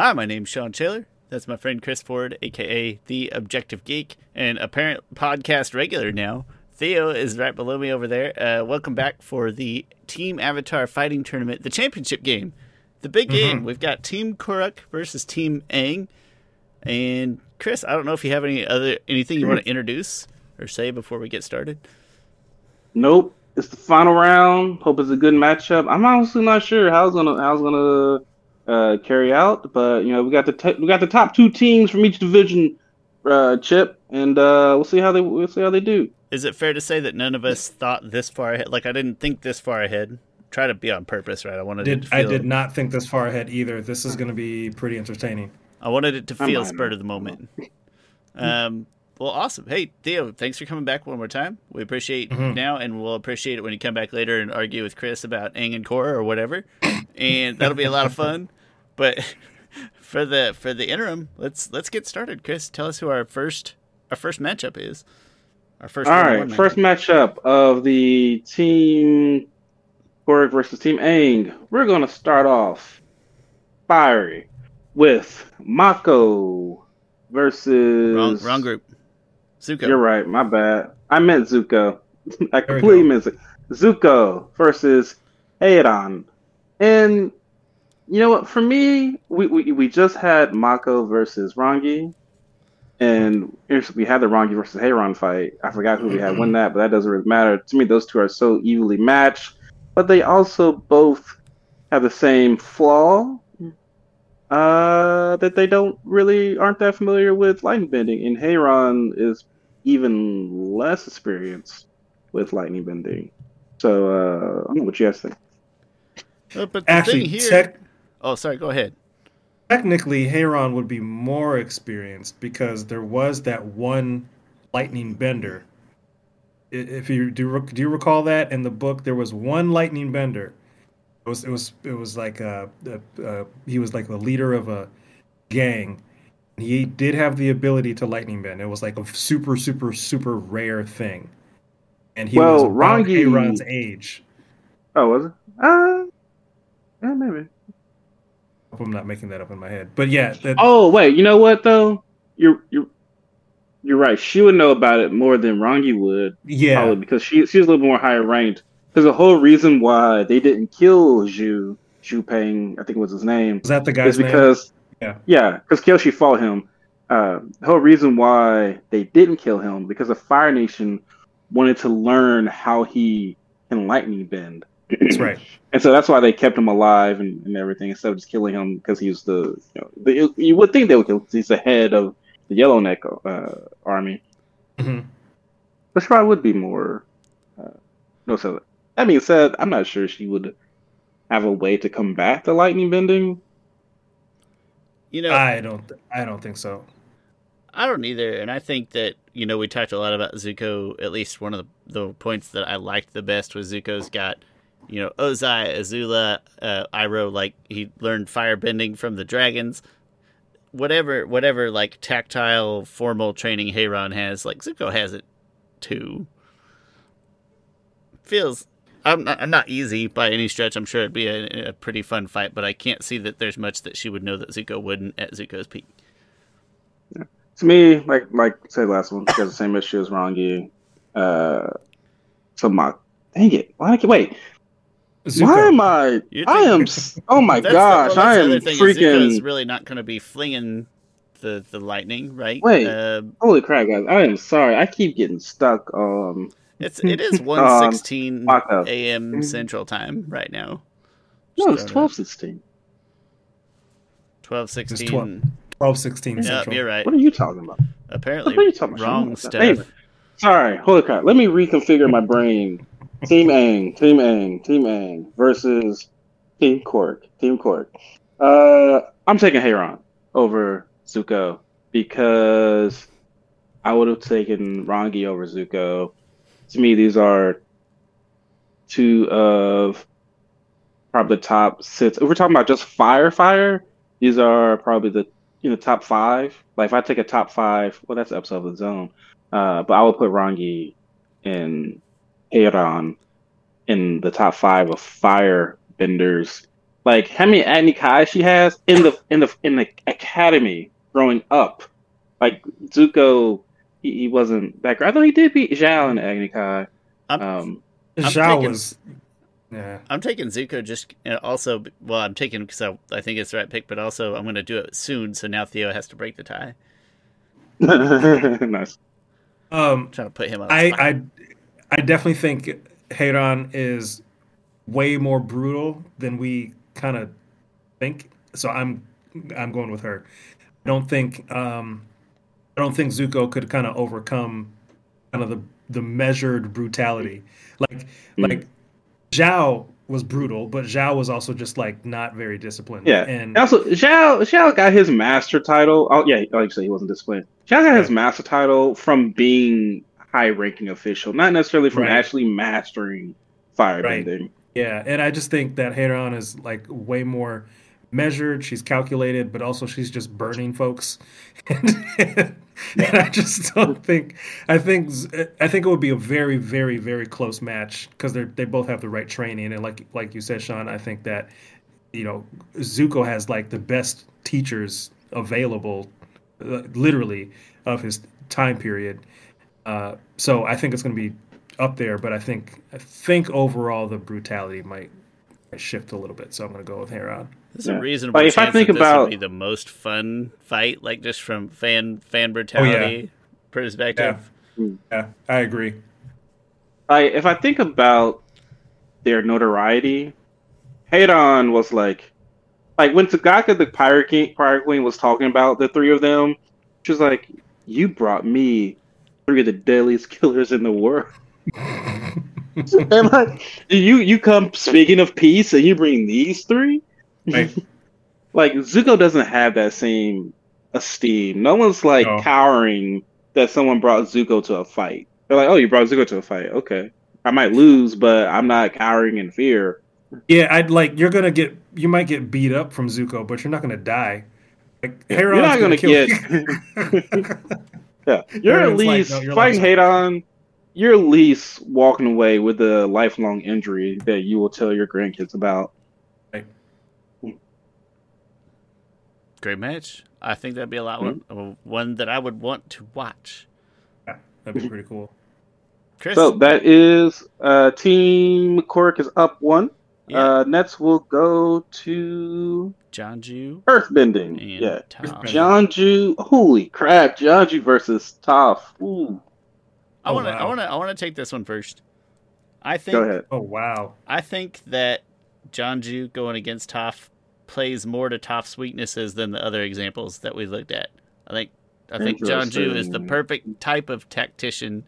Hi, my name's Shawn Schaller. That's my friend Chris Ford, aka the Objective Geek, and apparent podcast regular now. Theo is right below me over there. Uh, welcome back for the Team Avatar Fighting Tournament, the championship game, the big Mm-hmm. game. We've got Team Kuruk versus Team Aang. And Chris, I don't know if you have any other anything you want to introduce or say before we get started. Nope. It's the final round. Hope it's a good matchup. I'm honestly not sure how it's gonna how it's gonna uh, carry out, but you know we got the t- we got the top two teams from each division, uh, Chip, and uh, we'll see how they we'll see how they do. Is it fair to say that none of us thought this far ahead? Like I didn't think this far ahead. Try to be on purpose, right? I wanted it Did to I did not think this far ahead either. This is going to be pretty entertaining. I wanted it to feel might spur not. of the moment. Um, well, awesome. Hey, Theo, thanks for coming back one more time. We appreciate Mhm. now, and we'll appreciate it when you come back later and argue with Chris about Aang and Korra or whatever, and that'll be a lot of fun. But for the for the interim, let's let's get started. Chris, tell us who our first our first matchup is. Our first. All one-on-one first matchup of the team Kuruk versus Team Aang. We're gonna start off fiery with Mako versus Wrong, wrong group. Zuko. You're right. My bad. I meant Zuko. I completely missed it. Zuko versus Hei-Ran. And you know what? For me, we, we, we just had Mako versus Rangi. And we had the Rangi versus Hei-Ran fight. I forgot who we had win that, but that doesn't really matter. To me, those two are so evenly matched. But they also both have the same flaw uh, that they don't really aren't that familiar with lightning bending. And Hei-Ran is even less experienced with lightning bending. So uh, I don't know what you guys think. Uh, but the Actually, thing here. tech, oh, sorry. Go ahead. technically, Hei-Ran would be more experienced because there was that one lightning bender. If you do, you- do you recall that in the book? There was one lightning bender. It was it was it was like a, a, a he was like the leader of a gang. He did have the ability to lightning bend. It was like a super super super rare thing. And he Well, was around Rangi- Hei-Ran's age. Oh, was it? Uh, yeah, maybe. Hope I'm not making that up in my head. But yeah, that, Oh, wait. You know what though? You're you're you're right. She would know about it more than Rangi would, yeah. probably because she she's a little more higher ranked. Because the whole reason why they didn't kill Zhu Zhu Peng, I think was his name, Is that the guy's is name? because Yeah. yeah, because Kyoshi fought him. Uh, the whole reason why they didn't kill him because the Fire Nation wanted to learn how he can lightning bend. That's right. And so that's why they kept him alive and, and everything instead of just killing him because he was the you know the, you would think they would kill 'cause he's the head of the Yellowneck uh, army. Mhm. Which probably would be more. Uh, no, so that being said, I'm not sure she would have a way to combat the lightning bending. You know, I don't. th- I don't think so. I don't either, and I think that you know we talked a lot about Zuko. At least one of the, the points that I liked the best was Zuko's got, you know, Ozai, Azula, uh, Iroh. Like he learned fire bending from the dragons. Whatever, whatever, like tactile, formal training Hei-Ran has, like Zuko has it too. Feels, I'm not, I'm not easy by any stretch. I'm sure it'd be a, a pretty fun fight, but I can't see that there's much that she would know that Zuko wouldn't at Zuko's peak. To me, like like say last one, has the same issue as Rangi. Uh, so my dang it, why I wait? Zuko. Why am I? You I am. Oh my That's gosh, the, well, I am the other thing. is freaking. really not going to be flinging the the lightning, right? Wait. uh, Holy crap, guys! I am sorry. I keep getting stuck. Um, it's it is one sixteen Mako. a.m. Central Time right now. no, it's Just, uh, twelve sixteen. Twelve It's sixteen. 12. 12, 16 Yeah, central. you're right. What are you talking about? Apparently, What are you talking about? wrong stuff. Anyway. Sorry, holy crap. Let me reconfigure my brain. Team Aang, Team Aang, Team Aang versus Team Kuruk, Team Kuruk. Uh, I'm taking Hei-Ran over Zuko because I would have taken Rangi over Zuko. To me, these are two of probably the top six. If we're talking about just fire, fire, these are probably the you know top five. Like if I take a top five, well, that's episode of the zone. Uh, but I would put Rangi and Hei-Ran in the top five of fire benders. Like like how many Agni Kai she has in the in the in the academy growing up. Like Zuko, he, he wasn't that great. I thought he did beat Zhao in Agni Kai. I'm, Um, I'm Zhao taking- was. Yeah. I'm taking Zuko just and also. Well, I'm taking because I, I think it's the right pick, but also I'm going to do it soon. So now Theo has to break the tie. nice. Um, trying to put him on. the I, spot. I I definitely think Hei-Ran is way more brutal than we kind of think. So I'm I'm going with her. I don't think um, I don't think Zuko could kind of overcome kind of the the measured brutality. Like Mm. like Zhao was brutal, but Zhao was also just like not very disciplined. Yeah. and also, Zhao, Zhao got his master title. Oh, yeah, said, he wasn't disciplined. Zhao got his master title from being high-ranking official, not necessarily from Right. actually mastering firebending. Yeah, and I just think that Hei-Ran is like way more measured. She's calculated, but also she's just burning folks. and, I just don't think. I think. I think it would be a very, very, very close match because they they both have the right training, and like like you said, Sean, I think that you know Zuko has like the best teachers available, uh, literally of his time period. Uh, so I think it's going to be up there, but I think I think overall the brutality might, might shift a little bit. So I'm going to go with Hei-Ran. There's Yeah. a reasonable Like, if I chance think that this about- would be the most fun fight, like just from fan fan brutality perspective. Yeah, I agree. Like, if I think about their notoriety, Hei-Ran was like, like when Tagaka the Pirate King, Pirate Queen was talking about the three of them, she was like, "You brought me three of the deadliest killers in the world." and like, you you come speaking of peace, and you bring these three. Right. like Zuko doesn't have that same esteem. No one's like No. cowering that someone brought Zuko to a fight. They're like, "Oh, you brought Zuko to a fight. Okay, I might lose, but I'm not cowering in fear." Yeah, I'd like you're gonna get you might get beat up from Zuko, but you're not gonna die. Like Hei-Ran's You're not gonna kill get. Yeah, you're at Everyone's like, least no, you're fighting like- Hei-Ran. You're at least walking away with a lifelong injury that you will tell your grandkids about. Great match. I think that'd be a lot one, Mm-hmm. one that I would want to watch. Yeah, That'd be pretty cool. Chris, So that is uh, Team Kuruk is up one. Yeah, Uh, next we'll go to Jianzhu Earthbending. and yeah. Tom. Jianzhu, holy crap! Jianzhu versus Toph. Ooh, I Oh, want to. I wow. want to. I want to take this one first. I think. go ahead. Oh wow. I think that Jianzhu going against Toph plays more to Toph's weaknesses than the other examples that we looked at. I think I think Jianzhu is the perfect type of tactician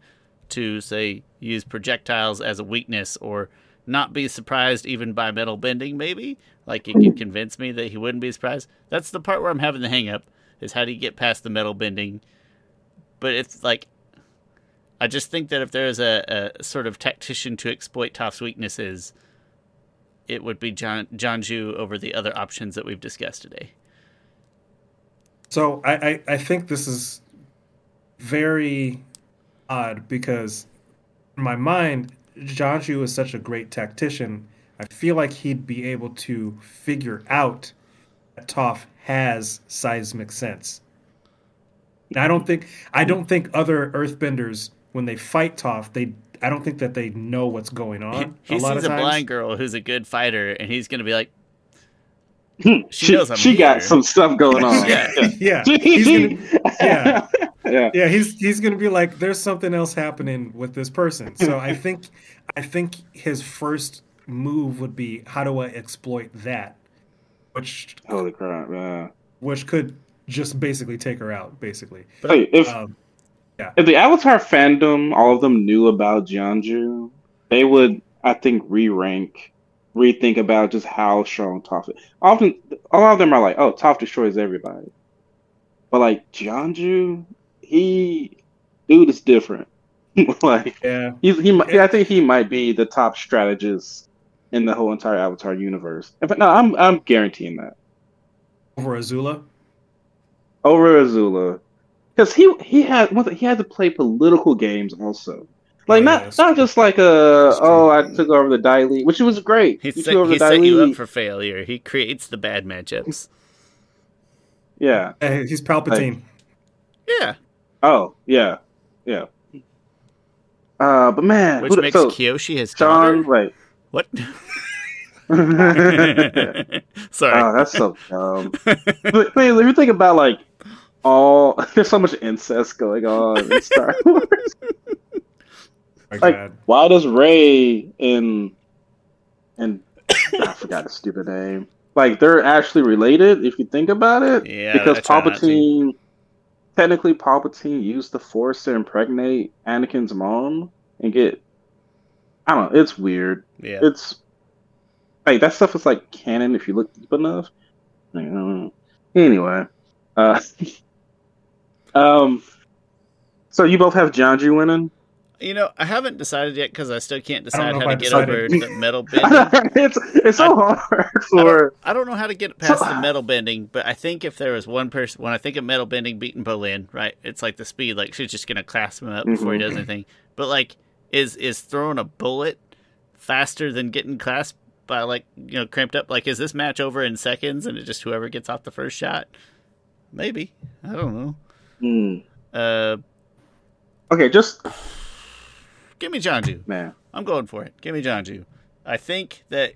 to say use projectiles as a weakness or not be surprised even by metal bending maybe? Like you could hmm. convince me that he wouldn't be surprised? That's the part where i'm having the hang up is how do you get past the metal bending? But it's like i just think that if there's a, a sort of tactician to exploit toph's weaknesses it would be John Jianzhu over the other options that we've discussed today. So I, I, I think this is very odd because in my mind, Jianzhu is such a great tactician. I feel like he'd be able to figure out that Toph has seismic sense. I don't think I don't think other Earthbenders when they fight Toph, they I don't think that they know what's going on. He a lot sees of a times. blind girl who's a good fighter, and he's gonna be like, hmm, she She she got some stuff going on. Yeah. yeah, he's gonna, yeah, yeah. yeah he's he's gonna be like there's something else happening with this person so i think i think his first move would be how do i exploit that which Holy crap! Yeah. which could just basically take her out basically Hey, if um, if the Avatar fandom, all of them knew about Jianzhu, they would, I think, re-rank, rethink about just how strong Toph is. Often, a lot of them are like, "Oh, Toph destroys everybody," but like Jianzhu, he, dude, is different. like yeah he's he, mi- I think he might be the top strategist in the whole entire Avatar universe. But no, I'm I'm guaranteeing that over azula over Azula, because he he had one he had to play political games also. Like Oh, not yeah, not true. just like a oh I took over the Dai Li, which was great. He set, took over he the Dai set you up for failure. He creates the bad matchups. yeah. Hey, he's Palpatine. Yeah, Oh yeah, yeah. Uh, but man, which who makes so Kyoshi his Sean, daughter. wait. What? Sorry. Oh, that's so dumb. but man, if you think about like all, there's so much incest going on in Star Wars. My like, God. why does Rey and and I forgot his stupid name. Like they're actually related if you think about it. Yeah, because I try. Palpatine, technically Palpatine used the Force to impregnate Anakin's mom and get. I don't know. It's weird. Yeah. It's like that stuff is like canon if you look deep enough. Like. Anyway, uh, um, so you both have Jianzhu winning. You know, I haven't decided yet because I still can't decide how if to I get over the metal bending. it's it's so hard for I don't know how to get past the metal bending, but I think if there was one person, when I think of metal bending beating Bolin, right, it's like the speed, like she's just gonna clasp him up before he Mhm. does anything. But like, is is throwing a bullet faster than getting clasped by like you know cramped up? Like, is this match over in seconds and it just whoever gets off the first shot? Maybe I don't know. Hmm. Uh, okay. Just give me Jianzhu. man, I'm going for it. Give me Jianzhu. I think that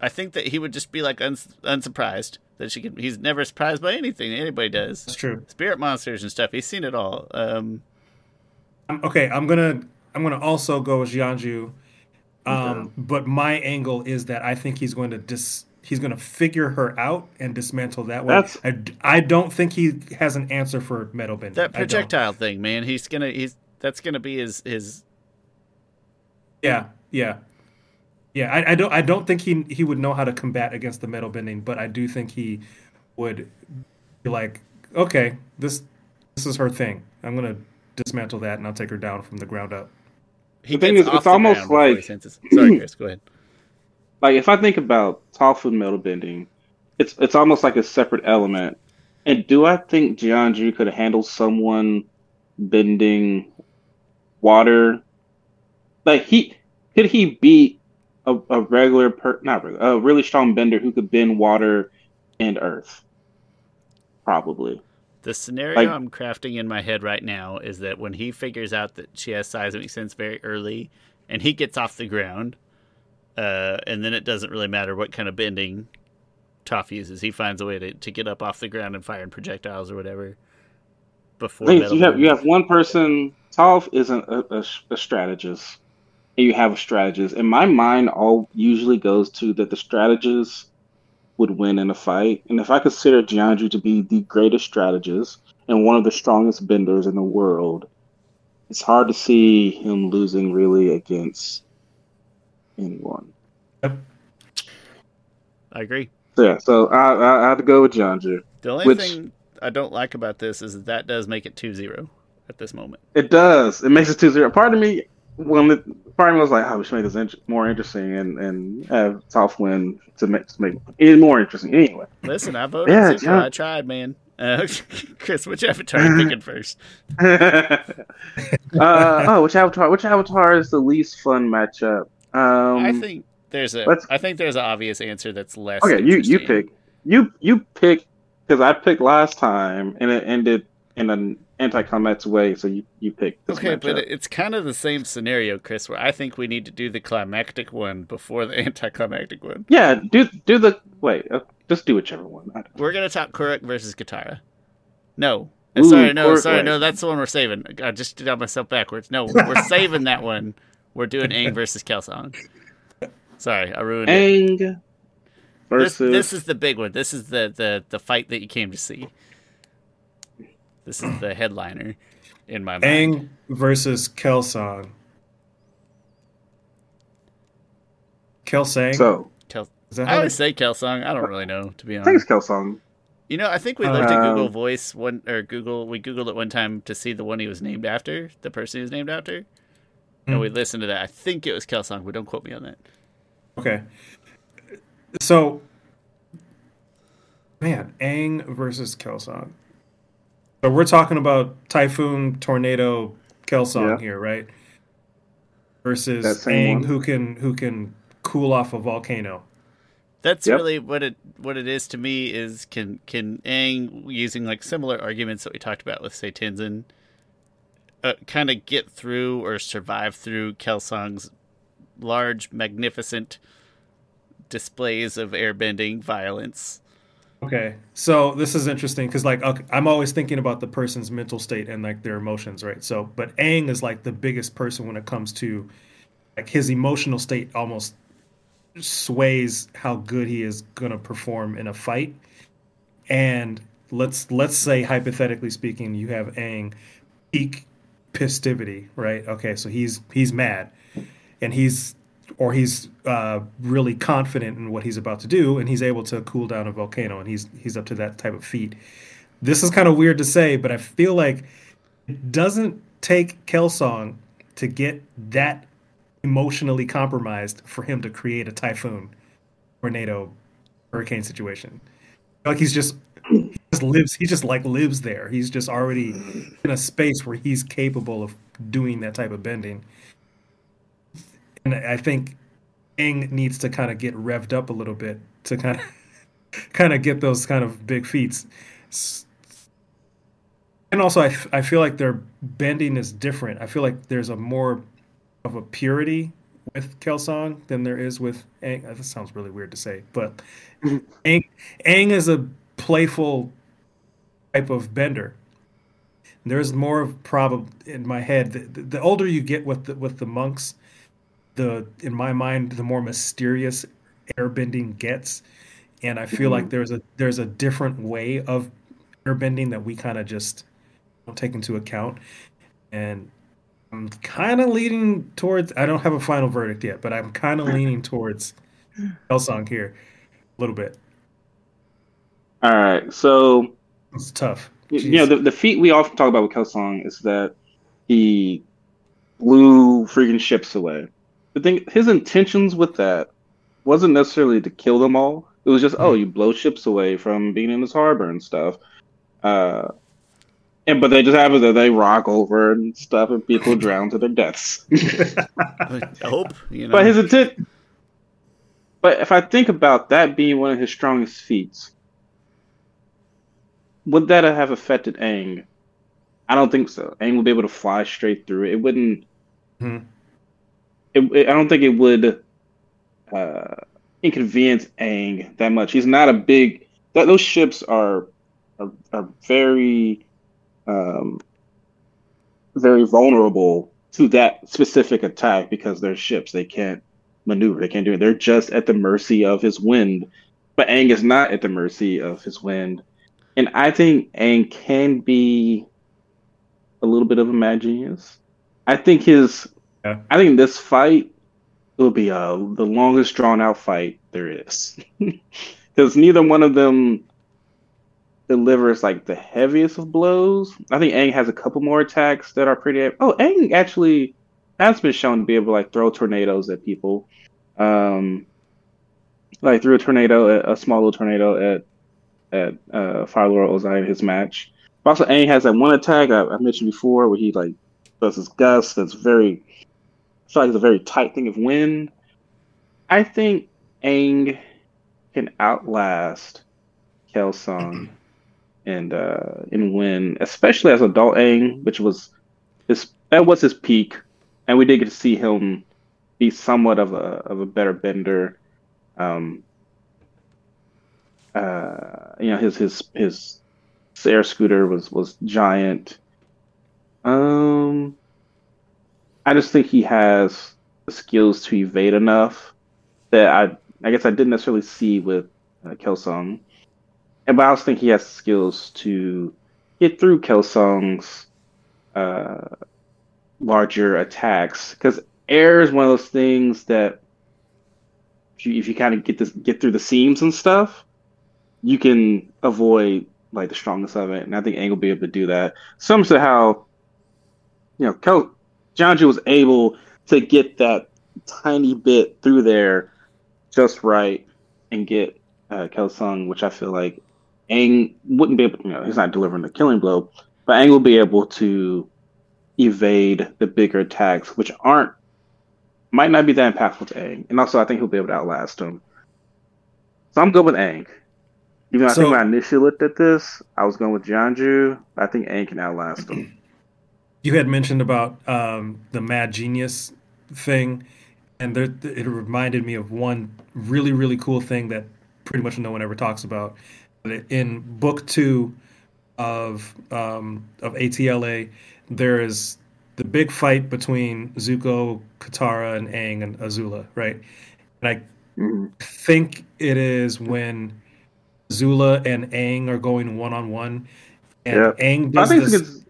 I think that he would just be like uns- unsurprised that she could. He's never surprised by anything anybody does. That's true. Spirit monsters and stuff. He's seen it all. Um, I'm, okay, I'm gonna I'm gonna also go with Jianzhu. Um, but my angle is that I think he's going to dis he's going to figure her out and dismantle that way. That's- I, d- I don't think he has an answer for metal bending. that projectile thing, man. He's gonna. He's that's gonna be his his. Yeah, yeah, yeah. I, I don't I don't think he he would know how to combat against the metal bending, but I do think he would be like, okay, this this is her thing. I'm gonna dismantle that and I'll take her down from the ground up. He The thing is, it's almost ground before he like- Sorry, Chris. Go ahead. like if I think about Toph metal bending, it's it's almost like a separate element. And do I think Jianzhu could handle someone bending water? Like he could he beat a, a regular per not regular, a really strong bender who could bend water and earth? Probably. The scenario Like- I'm crafting in my head right now is that when he figures out that she has seismic sense very early, and he gets off the ground, uh, and then it doesn't really matter what kind of bending Toph uses. He finds a way to, to get up off the ground and firing projectiles or whatever. Before Thing is, metal you have you have one person. Toph isn't a, a, a strategist, and you have a strategist. In my mind, all usually goes to that the strategist would win in a fight. And if I consider Jianzhu to be the greatest strategist and one of the strongest benders in the world, it's hard to see him losing really against anyone. I agree. Yeah, so I, I, I have to go with Jianzhu. The only Which- thing I don't like about this is that, that does make it 2-0 at this moment. It does. It makes it 2-0. Part of me, when the part of me was like, "Oh, we should make this int- more interesting and and have Toph win to make to make it more interesting." Anyway, Listen, I voted Yeah, yeah. I tried, man. Uh, Chris, which avatar are you picking first? uh, oh, which avatar? Which avatar is the least fun matchup? Um, I think there's a. think there's an obvious answer that's less. Okay, you you pick. You you pick because I picked last time and it ended in an anticlimax way. So you you pick. This Okay, but it's kind of the same scenario, Chris. Where I think we need to do the climactic one before the anticlimactic one. yeah, do do the wait. Uh, just do whichever one. We're gonna talk Kuruk versus Katara. No, Uh, Ooh, sorry, no, sorry, no. That's the one we're saving. I just did myself backwards. No, we're saving that one. We're doing Aang versus Kelsang. Sorry, I ruined it. Aang This, versus this is the big one. This is the, the, the fight that you came to see. This is the headliner in my mind. Aang versus Kelsang. Kelsang. so. Kel- is that I how would they say Kelsang. I don't really know, to be I think honest. it's Kelsang. You know, I think we looked at Um, Google Voice one or Google. We googled it one time to see the one he was named after, the person he was named after, and Hmm. we listened to that. I think it was Kelsang, but don't quote me on that. Okay. So, man, Aang versus Kelsang. So we're talking about typhoon, tornado, Kelsang Yeah. here, right? versus That Aang, one. who can who can cool off a volcano. That's Yep. really what it what it is to me is can can Aang using like similar arguments that we talked about with say Tenzin uh, kind of get through or survive through Kelsang's large magnificent displays of airbending violence. Okay, so this is interesting because like okay, I'm always thinking about the person's mental state and like their emotions, right? So, but Aang is like the biggest person when it comes to like his emotional state almost sways how good he is gonna perform in a fight. And let's let's say hypothetically speaking, you have Aang peak pistivity, right? Okay, so he's he's mad, and he's or he's uh, really confident in what he's about to do, and he's able to cool down a volcano, and he's he's up to that type of feat. This is kind of weird to say, but I feel like it doesn't take Kelsang to get that emotionally compromised for him to create a typhoon, tornado, hurricane situation. Like he's just he just lives. He just like lives there. He's just already in a space where he's capable of doing that type of bending. And I think Aang needs to kind of get revved up a little bit to kind of kind of get those kind of big feats. And also, I, f- I feel like their bending is different. I feel like there's a more of a purity with Kelsang than there is with Aang. Uh, that sounds really weird to say, but mm-hmm. Aang, Aang is a playful type of bender. There's more of problem in my head. The, the, the older you get with the, with the monks, the in my mind, the more mysterious airbending gets, and I feel like mm-hmm. there's a there's a different way of airbending that we kind of just don't take into account, and I'm kind of leaning towards. I don't have a final verdict yet, but I'm kind of leaning towards Elsong here a little bit. All right, so It's tough. you- you know the, the feat we often talk about with Kelsang is that he blew freaking ships away. The thing, his intentions with that wasn't necessarily to kill them all. It was just, oh, you blow ships away from being in this harbor and stuff. Uh, and but they just happen that they rock over and stuff, and people drown to their deaths. I hope you know. But his intent. But if I think about that being one of his strongest feats, would that have affected Aang? I don't think so. Aang would be able to fly straight through it. It wouldn't. Mhm. It, it- I don't think it would uh, inconvenience Aang that much. He's not a big. That those ships are are, are very, um, very vulnerable to that specific attack because they're ships. They can't maneuver. They can't do it. They're just at the mercy of his wind. But Aang is not at the mercy of his wind. And I think Aang can be a little bit of a mad genius. I think his Yeah. I think this fight will be uh, the longest drawn out fight there is. Because neither one of them delivers like the heaviest of blows. I think Aang has a couple more attacks that are pretty. Oh, Aang actually has been shown to be able to like throw tornadoes at people. Um, like threw a tornado, a small little tornado at at uh, Fire Lord Ozai in his match. Also, Aang has that one attack I, I mentioned before where he like does his gust that's very. I feel like it's a very tight thing of wind. I think Aang can outlast Kelsang and uh and win, especially as adult Aang, which was his that was his peak, and we did get to see him be somewhat of a of a better bender. Um, uh, you know, his his his air scooter was was giant. Um, I just think he has the skills to evade enough that I I guess I didn't necessarily see with uh, Kelsang. And but I also think he has skills to get through Kelsang's uh, larger attacks because air is one of those things that if you, you kind of get this get through the seams and stuff, you can avoid like the strongest of it. And I think Aang will be able to do that. Similar to how you know Kel Jianzhu was able to get that tiny bit through there just right and get uh, Kelsang, which I feel like Aang wouldn't be able. You know, he's not delivering the killing blow, but Aang will be able to evade the bigger attacks, which aren't might not be that impactful to Aang, and also I think he'll be able to outlast him. So I'm good with Aang. Even though I think when I initially looked at this, I was going with Jianzhu. I think Aang can outlast him. You had mentioned about um, the mad genius thing, and there, it reminded me of one really, really cool thing that pretty much no one ever talks about. In book two of um, of ATLA, there is the big fight between Zuko, Katara, and Aang and Azula, right? And I Mhm. think it is when Azula and Aang are going one on one, and Yeah. Aang I does think it's this.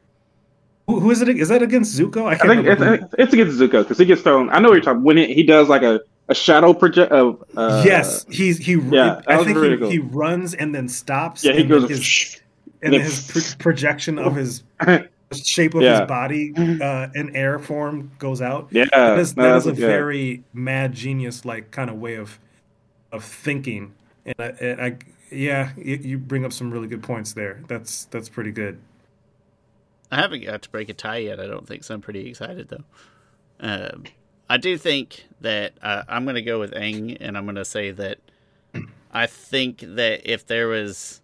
Who, who is it? Is that against Zuko? I I think it's, it's against Zuko because he gets thrown. I know what you're talking. When he, he does like a, a shadow project of uh, yes, he's he. yeah, I think he, cool. he runs and then stops. Yeah, he and goes. his, and and then then- his pro- projection of his shape of Yeah. his body uh, in air form goes out. yeah, That is, no, that is a yeah. very mad genius like kind of way of of thinking, and I, and I yeah, you, you bring up some really good points there. That's that's pretty good. I haven't got to break a tie yet. I don't think so. I'm pretty excited though. Um, I do think that uh, I'm going to go with Aang, and I'm going to say that I think that if there was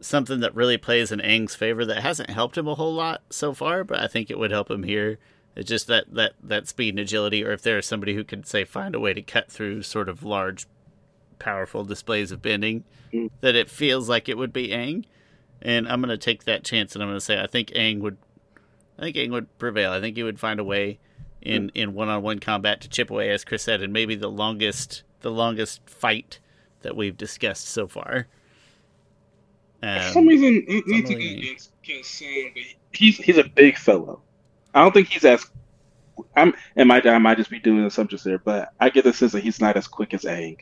something that really plays in Aang's favor that hasn't helped him a whole lot so far, but I think it would help him here. It's just that that that speed and agility, or if there is somebody who could say find a way to cut through sort of large, powerful displays of bending, Mm. that it feels like it would be Aang. And I'm going to take that chance, and I'm going to say I think Aang would, I think Aang would prevail. I think he would find a way in in one-on-one combat to chip away, as Chris said, and maybe the longest the longest fight that we've discussed so far. For some Um, reason, he's against against Sam, but he's he's a big fellow. I don't think he's as. I'm. It might. I might just be doing assumptions there, but I get the sense that he's not as quick as Aang.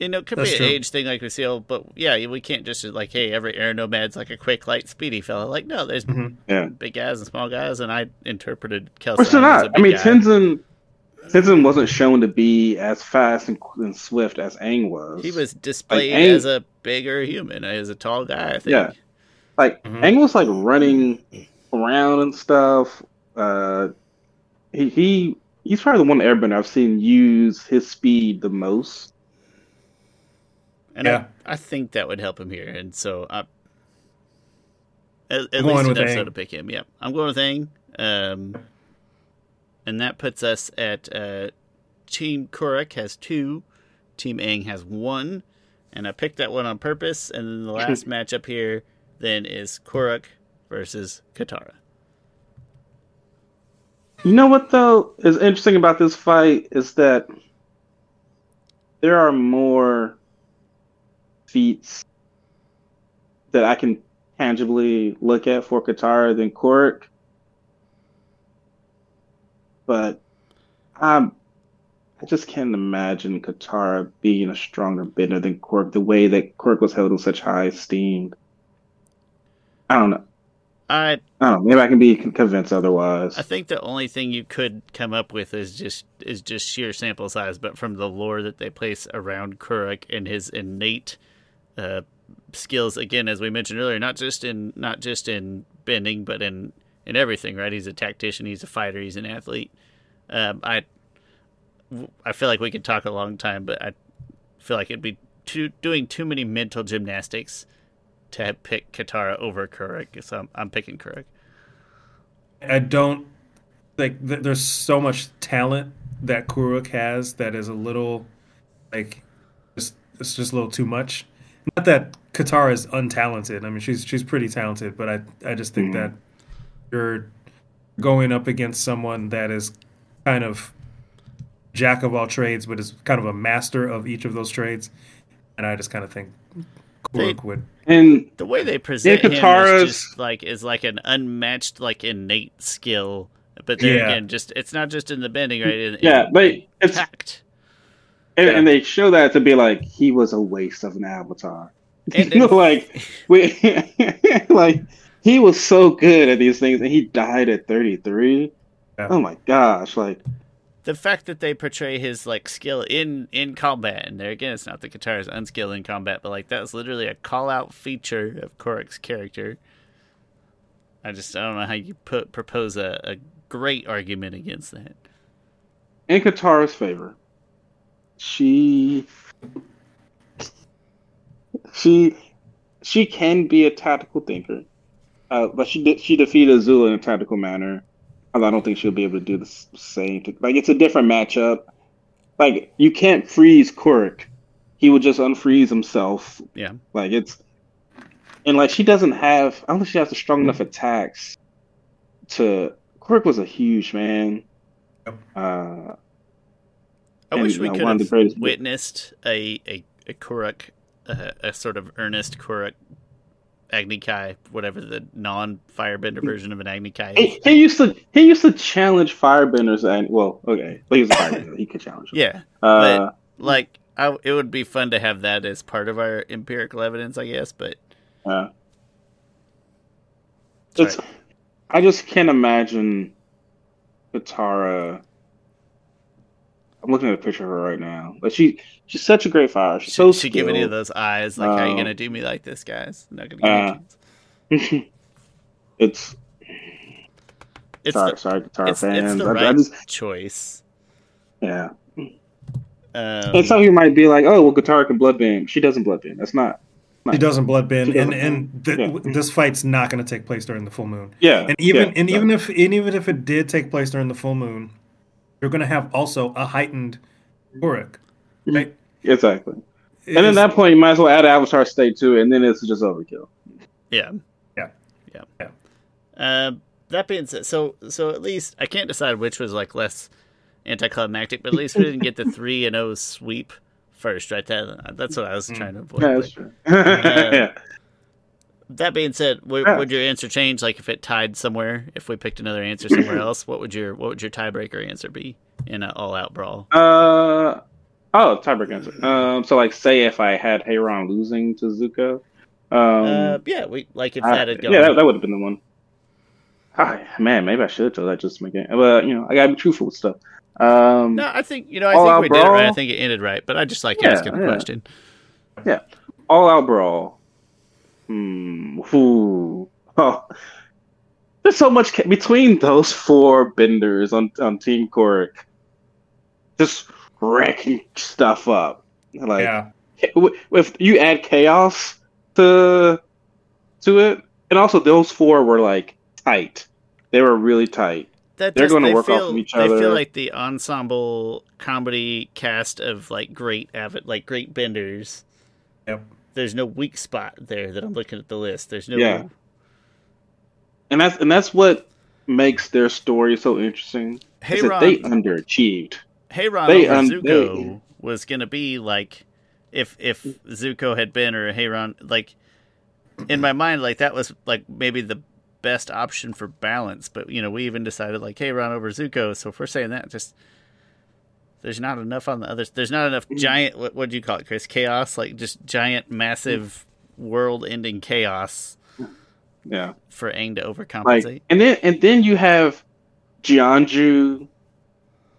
You know, it could That's be an true. age thing like we see, oh, but yeah, we can't just like, hey, every air nomad's like a quick, light, speedy fella. Like, no, there's Mhm. Yeah. big guys and small guys, and I interpreted Kelso Or so as a not. I mean, guy. Tenzin. Tenzin wasn't shown to be as fast and, and swift as Aang was. He was displayed Aang- as a bigger human, as a tall guy. I think. Yeah. like Mhm. Aang was like running around and stuff. Uh, he he he's probably the one airbender I've seen use his speed the most. And Yeah. I, I think that would help him here. And so I, at, at least going with enough so Aang. to pick him. Yep. I'm going with Aang. Um, and that puts us at uh, Team Kuruk has two, Team Aang has one. And I picked that one on purpose. And then the last matchup here then is Kuruk versus Katara. You know what though is interesting about this fight is that there are more feats that I can tangibly look at for Katara than Kuruk. But I'm I just can't imagine Katara being a stronger bender than Kuruk, the way that Kuruk was held in such high esteem. I don't know. I I don't know. Maybe I can be convinced otherwise. I think the only thing you could come up with is just is just sheer sample size, but from the lore that they place around Kuruk and his innate uh, skills, again, as we mentioned earlier, not just in not just in bending, but in in everything. Right? He's a tactician. He's a fighter. He's an athlete. Um, I I feel like we could talk a long time, but I feel like it'd be too doing too many mental gymnastics to pick Katara over Kuruk. So I'm, I'm picking Kuruk. I don't like. Th- there's so much talent that Kuruk has that is a little like it's just a little too much. Not that Katara is untalented. I mean, she's she's pretty talented, but I I just think Mhm. that you're going up against someone that is kind of jack of all trades, but is kind of a master of each of those trades, and I just kind of think They- would. and the way they present him Katara's- is just like is like an unmatched like innate skill but then Yeah. again just it's not just in the bending right in, yeah, in but it's tact and, Yeah. and they show that to be like he was a waste of an avatar. And you know, like we, like he was so good at these things, and he died at thirty three. Yeah. Oh my gosh! Like the fact that they portray his like skill in in combat and there again it's not that Katara's unskilled in combat but like that was literally a call out feature of Kuruk's character I just I don't know how you put propose a, a great argument against that in Katara's favor, she she she can be a tactical thinker, uh, but she did she defeated Azula in a tactical manner. I don't think she'll be able to do the same. To, like it's a different matchup. Like you can't freeze Kuruk; he would just unfreeze himself. Yeah. Like it's and like she doesn't have. I don't think she has the strong enough attacks to. Kuruk was a huge man. Yep. Uh, I and, wish we know, could one of the have witnessed a a, a Kuruk, uh, a sort of earnest Kuruk Agni Kai, whatever the non firebender version of an Agni Kai he, he used to he used to challenge firebenders and well okay but he was a firebender he could challenge them. Yeah, Uh, like I, it would be fun to have that as part of our empirical evidence, I guess. But uh, it's I just can't imagine Katara. I'm looking at a picture of her right now. But she she's such a great fighter. She's she, so she give any of those eyes, like, "How are you gonna do me like this, guys?" I'm not gonna give uh, it's It's sorry, the, sorry, Katara it's, fans. it's the I, right I just choice. yeah. Um, and some of you might be like, "Oh, well, Katara can bloodbend." She doesn't bloodbend. That's not. He doesn't bloodbend, She and doesn't. and th- Yeah. this fight's not going to take place during the full moon. Yeah, And even yeah, and no. even if and even if it did take place during the full moon, you're going to have also a heightened Uruk. Right? exactly. It And at that point, you might as well add Avatar State to it, and then it's just overkill. Yeah. Yeah. Yeah. Yeah. Uh, that being said, so so at least I can't decide which was like less anticlimactic, but at least we didn't get the three and O sweep first, right? That that's what I was trying to avoid. Yeah, but- that's true. yeah. That being said, would, Yeah. would your answer change? Like if it tied somewhere, if we picked another answer somewhere else, what would your what would your tiebreaker answer be in an all out brawl? Uh oh, tiebreaker answer. Um, so like, say if I had Hei-Ran losing to Zuko, um, uh, yeah, we like if I- that had gone. yeah, that, that would have been the one. Hi, man, maybe I should have told that just to make it. But you know, I gotta be truthful with stuff. Um, no, I think you know. I think we did it right. I think it ended right, but I just like Yeah, asking the yeah. question. Yeah, all out brawl. Hmm. Ooh. Oh. There's so much ca- between those four benders on on Team Kuruk. Just wrecking stuff up. Like yeah. if you add chaos to to it, and also those four were like tight. They were really tight. that They're gonna they work off feel, of each other. They feel like the ensemble comedy cast of like great avid like great benders. Yep. There's no weak spot there that I'm looking at the list. There's no Yeah. And that's and that's what makes their story so interesting. Hey is that they Ron, underachieved. Hey Ron they over un- Zuko they- was gonna be like if if Zuko had been or Hei-Ran like in my mind like that was like maybe the best option for balance. But you know we even decided like Hei-Ran over Zuko. So if we're saying that, just there's not enough on the others. There's not enough Mm-hmm. giant. What would you call it, Chris? Chaos, like just giant, massive, world-ending chaos Yeah. for Aang to Like overcompensate. and then and then you have Jianzhu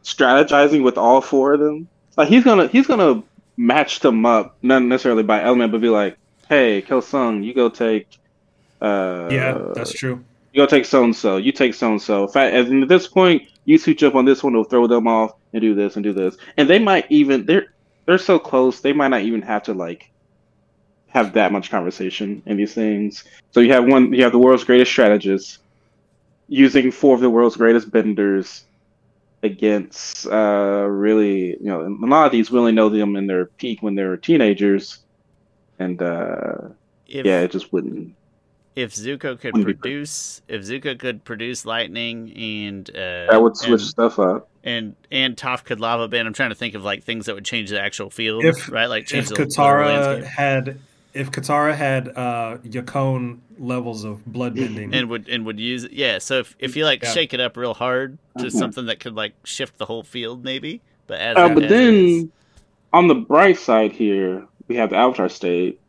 strategizing with all four of them. Like he's gonna he's gonna match them up, not necessarily by element, but be like, hey, Kelsang, you go take uh Yeah, that's true. you go take so and so, you take so and so. And at this point, you switch up on this one to throw them off and do this and do this. And they might even they're they're so close, they might not even have to like have that much conversation in these things. So you have one you have the world's greatest strategist using four of the world's greatest benders against uh really you know a lot of these we only know them in their peak when they were teenagers and uh if, yeah it just wouldn't if Zuko could produce, if Zuko could produce lightning and uh, that would switch and, stuff up and and Toph could lava bend. I'm trying to think of like things that would change the actual field, If- right? Like change If the literal Katara landscape. had if Katara had uh Yakone levels of bloodbending, and would and would use it. Yeah, so if if you like Yeah. shake it up real hard to Mhm. something that could like shift the whole field, maybe. But as Uh, but as it is- then on the bright side here, we have the Avatar state,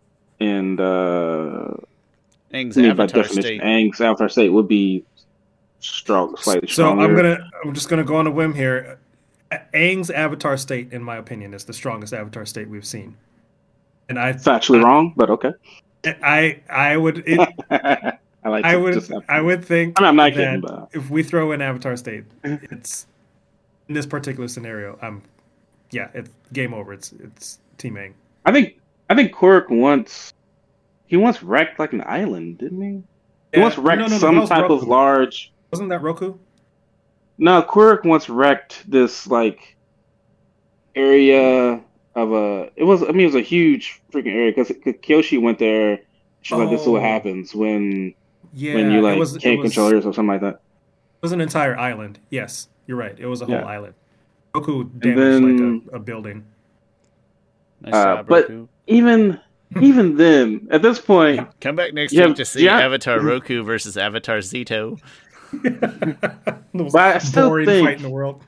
and uh, Aang's I mean, by Avatar definition, state. Aang's Avatar state would be strong, slightly so stronger. I'm gonna I'm just gonna go on a whim here. Aang's Avatar state, in my opinion, is the strongest Avatar state we've seen, and I It's actually I- wrong, but okay. I I would it, I like. I would just I would think I mean, I'm not that kidding, but if we throw in Avatar state, it's in this particular scenario, I'm yeah, it's game over. It's it's Team Aang. I think I think Kuruk once he once wrecked like an island, didn't he? He Yeah, once wrecked no, no, no, some that was type of large. Wasn't that Roku? No, Kuruk once wrecked this like area of a. It was I mean it was a huge freaking area because Kyoshi went there. She's like, "This is what Oh. happens when Yeah, when you like was, can't was, control yourself, or something like that." It was an entire island. Yes, you're right. It was a whole Yeah. island. Roku damaged then- like a, a building. Nice Uh, job, but- Roku. Even even then, at this point, Come back next Yeah, week to see yeah. Avatar Roku versus Avatar Szeto. the most But I still boring think- fight in the world.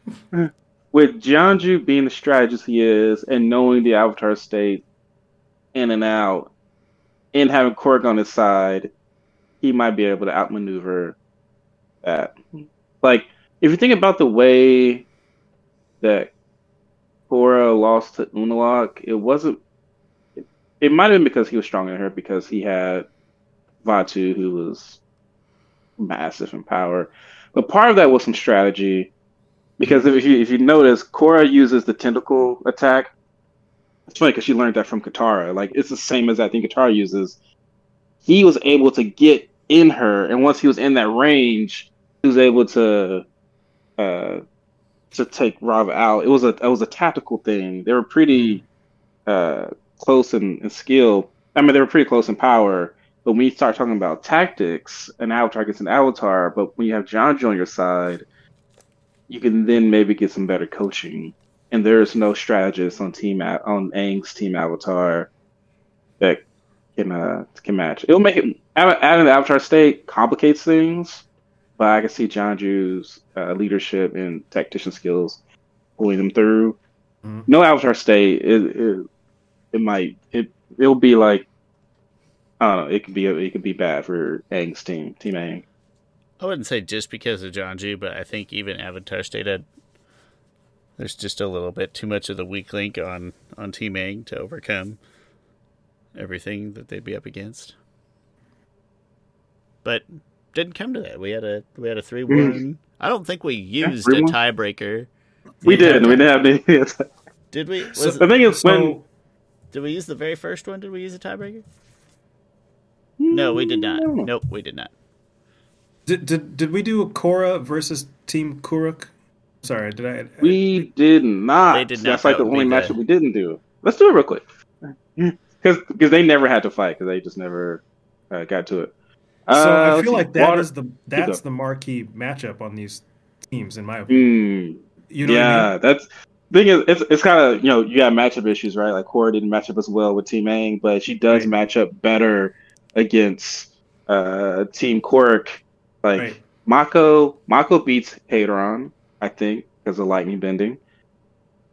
with Jianzhu being the strategist he is and knowing the Avatar state in and out, and having Korg on his side, he might be able to outmaneuver that. Like, if you think about the way that Korra lost to Unalaq, it wasn't. It, might have been because he was stronger than her, because he had Vaatu, who was massive in power. But part of that was some strategy. Because if you if you notice, Korra uses the tentacle attack. It's funny because she learned that from Katara. Like it's the same as I think Katara uses. He was able to get in her, and once he was in that range, he was able to uh, to take Rav out. It was a it was a tactical thing. They were pretty uh, close in, in skill. I mean, they were pretty close in power. But when you start talking about tactics, an avatar gets an avatar. But when you have Jianzhu on your side, you can then maybe get some better coaching. And there's no strategist on team on Aang's team avatar that can uh can match. It'll make it add- adding the avatar state complicates things, but I can see Jianzhu's uh, leadership and tactician skills pulling them through. Mhm. No avatar state, it, it it might it it'll be like I don't know. It could be it could be bad for Aang's team, Team Aang. I wouldn't say just because of Jianzhu, but I think even Avatar State had there's just a little bit too much of the weak link on on Team Aang to overcome everything that they'd be up against. But didn't come to that. We had a we had a three one. Mm-hmm. I don't think we used a tiebreaker. We The did. We didn't have any. Did we? Was So- it- the thing is, So when did we use the very first one? Did we use a tiebreaker? No, we did not. I. Nope, we did not. did, did did we do a Korra versus Team Kuruk? Sorry, did I? We did not. They did not. That's like the only be match that we didn't do. Let's do it real quick. Because they never had to fight because they just never uh, got to it. So Uh, I feel like that Water- is the that's the marquee matchup on these teams, in my opinion. Mm, You know yeah, what I mean? that's thing is it's it's kind of you know you got matchup issues right like Korra didn't match up as well with Team Aang but she does Right. match up better against uh Team Kuruk like Right. Mako Mako beats Hei-Ran I think because of lightning bending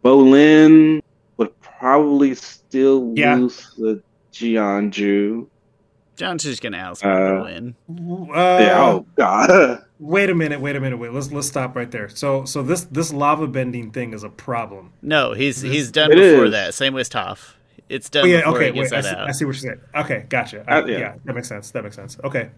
Bolin would probably still Yeah. lose the Jianzhu John's just gonna outsmart Uh, Bolin. Uh, yeah oh god Wait a minute, wait a minute, wait. Let's let's stop right there. So so this this lava bending thing is a problem. No, he's This- he's done before is. that. Same with Toph. It's done Oh yeah, before okay, he gets wait. I see, out. I see what you said. Okay, gotcha. I- Uh, yeah. yeah. that makes sense. That makes sense. Okay.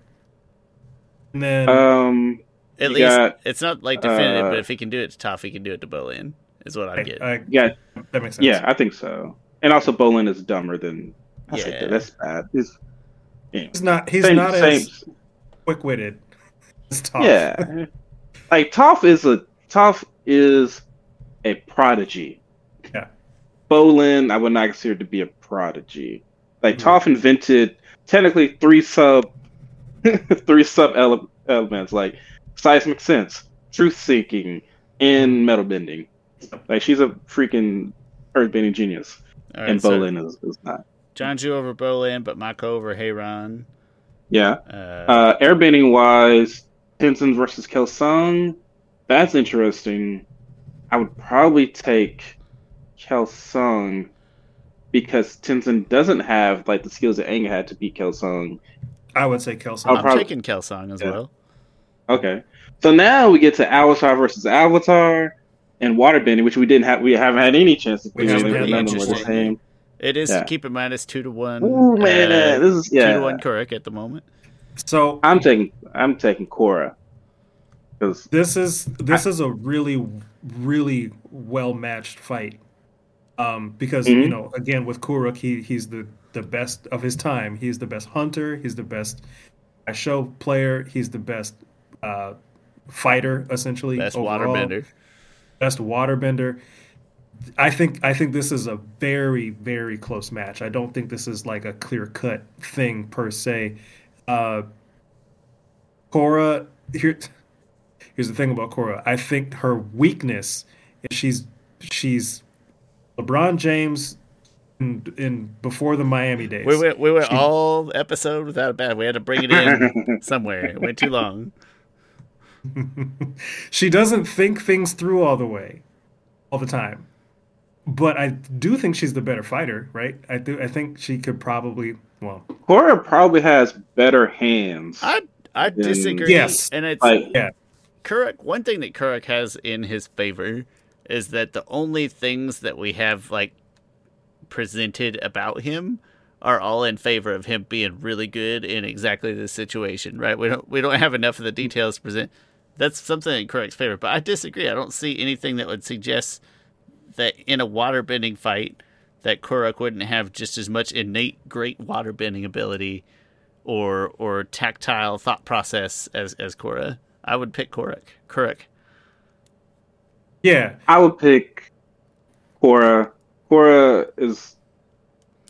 And then um At least got, it's not like definitive, uh, but if he can do it to Toph, he can do it to Bolin. Is what I I- get. I- yeah that makes sense. Yeah, I think so. And also, Bolin is dumber than. I Yeah. that. That's bad. He's, yeah. He's not he's Same- not same- as quick witted as Toph. Yeah, like Toph is a Toph is a prodigy. Yeah. Bolin, I would not consider to be a prodigy. Like Mhm. Toph invented technically three sub, three sub ele- elements like seismic sense, truth seeking, and metal bending. Like she's a freaking earth bending genius, right, and so Bolin is, is not. Jianzhu over Bolin, but Mako over Hei-Ran. Yeah. Uh, Uh, airbending wise, Tenzin versus Kelsang. That's interesting. I would probably take Kelsang because Tenzin doesn't have like the skills that Aang had to beat Kelsang. I would say Kelsang. I'll I'm prob- taking Kelsang as Yeah. well. Okay. So now we get to Avatar versus Avatar and waterbending, which we didn't have. We haven't had any chance to Which do. is really of them were the interesting. Same. It is Yeah. keep in mind it's two to one. Ooh man, uh, this is yeah. two to one Kuruk at the moment. So I'm taking I'm taking Korra because This is this is a really really well matched fight. Um, because you Mhm. know, again with Kuruk, he he's the the best of his time. He's the best hunter. He's the best show player. He's the best uh, fighter, essentially. Best overall. waterbender. best waterbender. I think I think this is a very very close match. I don't think this is like a clear cut thing per se. Uh, Korra here. Here's the thing about Korra. I think her weakness is she's she's LeBron James in, in before the Miami days. We went we went She- all episode without a bad. We had to bring it in somewhere. It went too long. she doesn't think things through all the way, all the time. But I do think she's the better fighter, right? I do. I think she could probably. Well, Korra probably has better hands. I I Then- disagree. Yes. and it's Like, yeah, Kuruk, one thing that Kuruk has in his favor is that the only things that we have like presented about him are all in favor of him being really good in exactly this situation, right? We don't we don't have enough of the details to present. That's something in Kuruk's favor, but I disagree. I don't see anything that would suggest that in a waterbending fight that Kuruk wouldn't have just as much innate great waterbending ability or or tactile thought process as as Korra. I would pick Kuruk. Kuruk. yeah. I would pick Korra. Korra is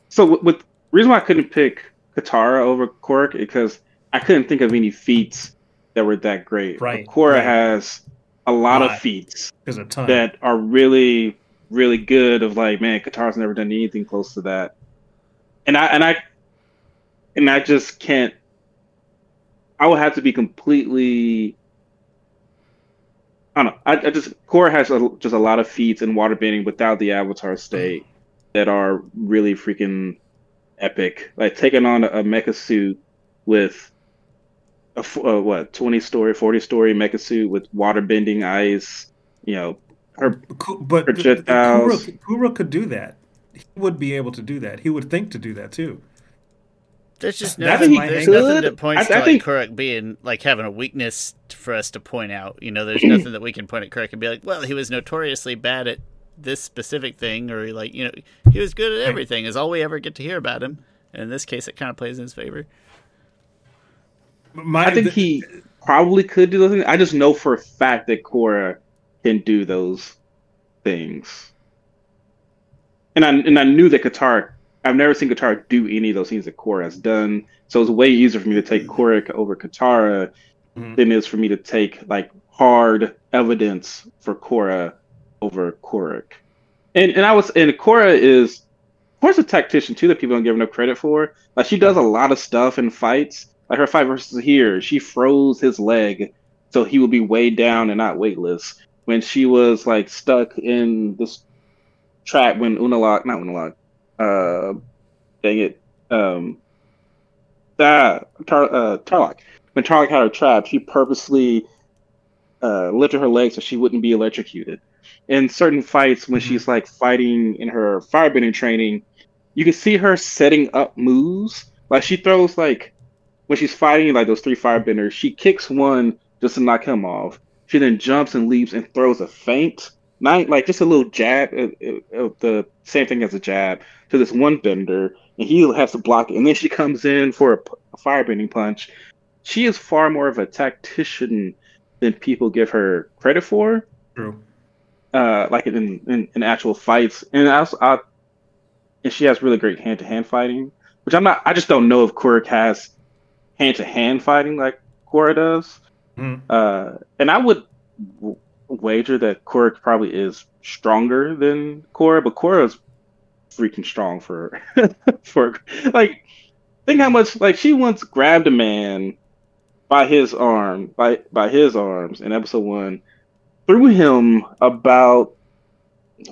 so with, with reason why I couldn't pick Katara over Kuruk because I couldn't think of any feats that were that great. But Right, Korra right. has a lot Lot. of feats a ton. that are really, really good. Of like, man, Katara's never done anything close to that. And I and I and I just can't. I would have to be completely. I don't know. I, I just Korra has a, just a lot of feats in waterbending without the Avatar state that are really freaking epic. Like taking on a, a mecha suit with a, uh, what twenty story, forty story mecha suit with water bending, ice. You know, her Ku- but projectiles. Kuruk, Kuruk could do that. He would be able to do that. He would think to do that too. There's just That nothing. There's be nothing that points I- to I like think- Kuruk being like having a weakness for us to point out. You know, there's nothing that we can point at Kuruk and be like, well, he was notoriously bad at this specific thing, or like you know, he was good at everything. Is all we ever get to hear about him. And in this case, it kind of plays in his favor. My, I think he probably could do those things. I just know for a fact that Korra can do those things. And I and I knew that Katara I've never seen Katara do any of those things that Korra has done. So it's way easier for me to take Korra over Katara Mhm. than it is for me to take like hard evidence for Korra over Kuruk. And and I was and Korra is Korra's a tactician too that people don't give enough credit for. Like she does a lot of stuff in fights. Like her fight versus here, she froze his leg so he would be weighed down and not weightless. When she was like stuck in this trap when Unalaq, not Unalaq, uh, dang it, um, that Tar, uh, Tarrlok. When Tarrlok had her trapped, she purposely uh, lifted her leg so she wouldn't be electrocuted. In certain fights, when she's like fighting in her firebending training, you can see her setting up moves. Like she throws like when she's fighting like those three firebenders, she kicks one just to knock him off. She then jumps and leaps and throws a feint, not like just a little jab, uh, uh, the same thing as a jab to this one bender, and he has to block it. And then she comes in for a, a firebending punch. She is far more of a tactician than people give her credit for True. uh, like in, in in actual fights, and also I, and she has really great hand to hand fighting, which I'm not. I just don't know if Kuruk has hand to hand fighting like Korra does. Mhm. Uh, and I would w- wager that Kuruk probably is stronger than Korra, but Korra is freaking strong for for like think how much like she once grabbed a man by his arm by by his arms in episode one threw him about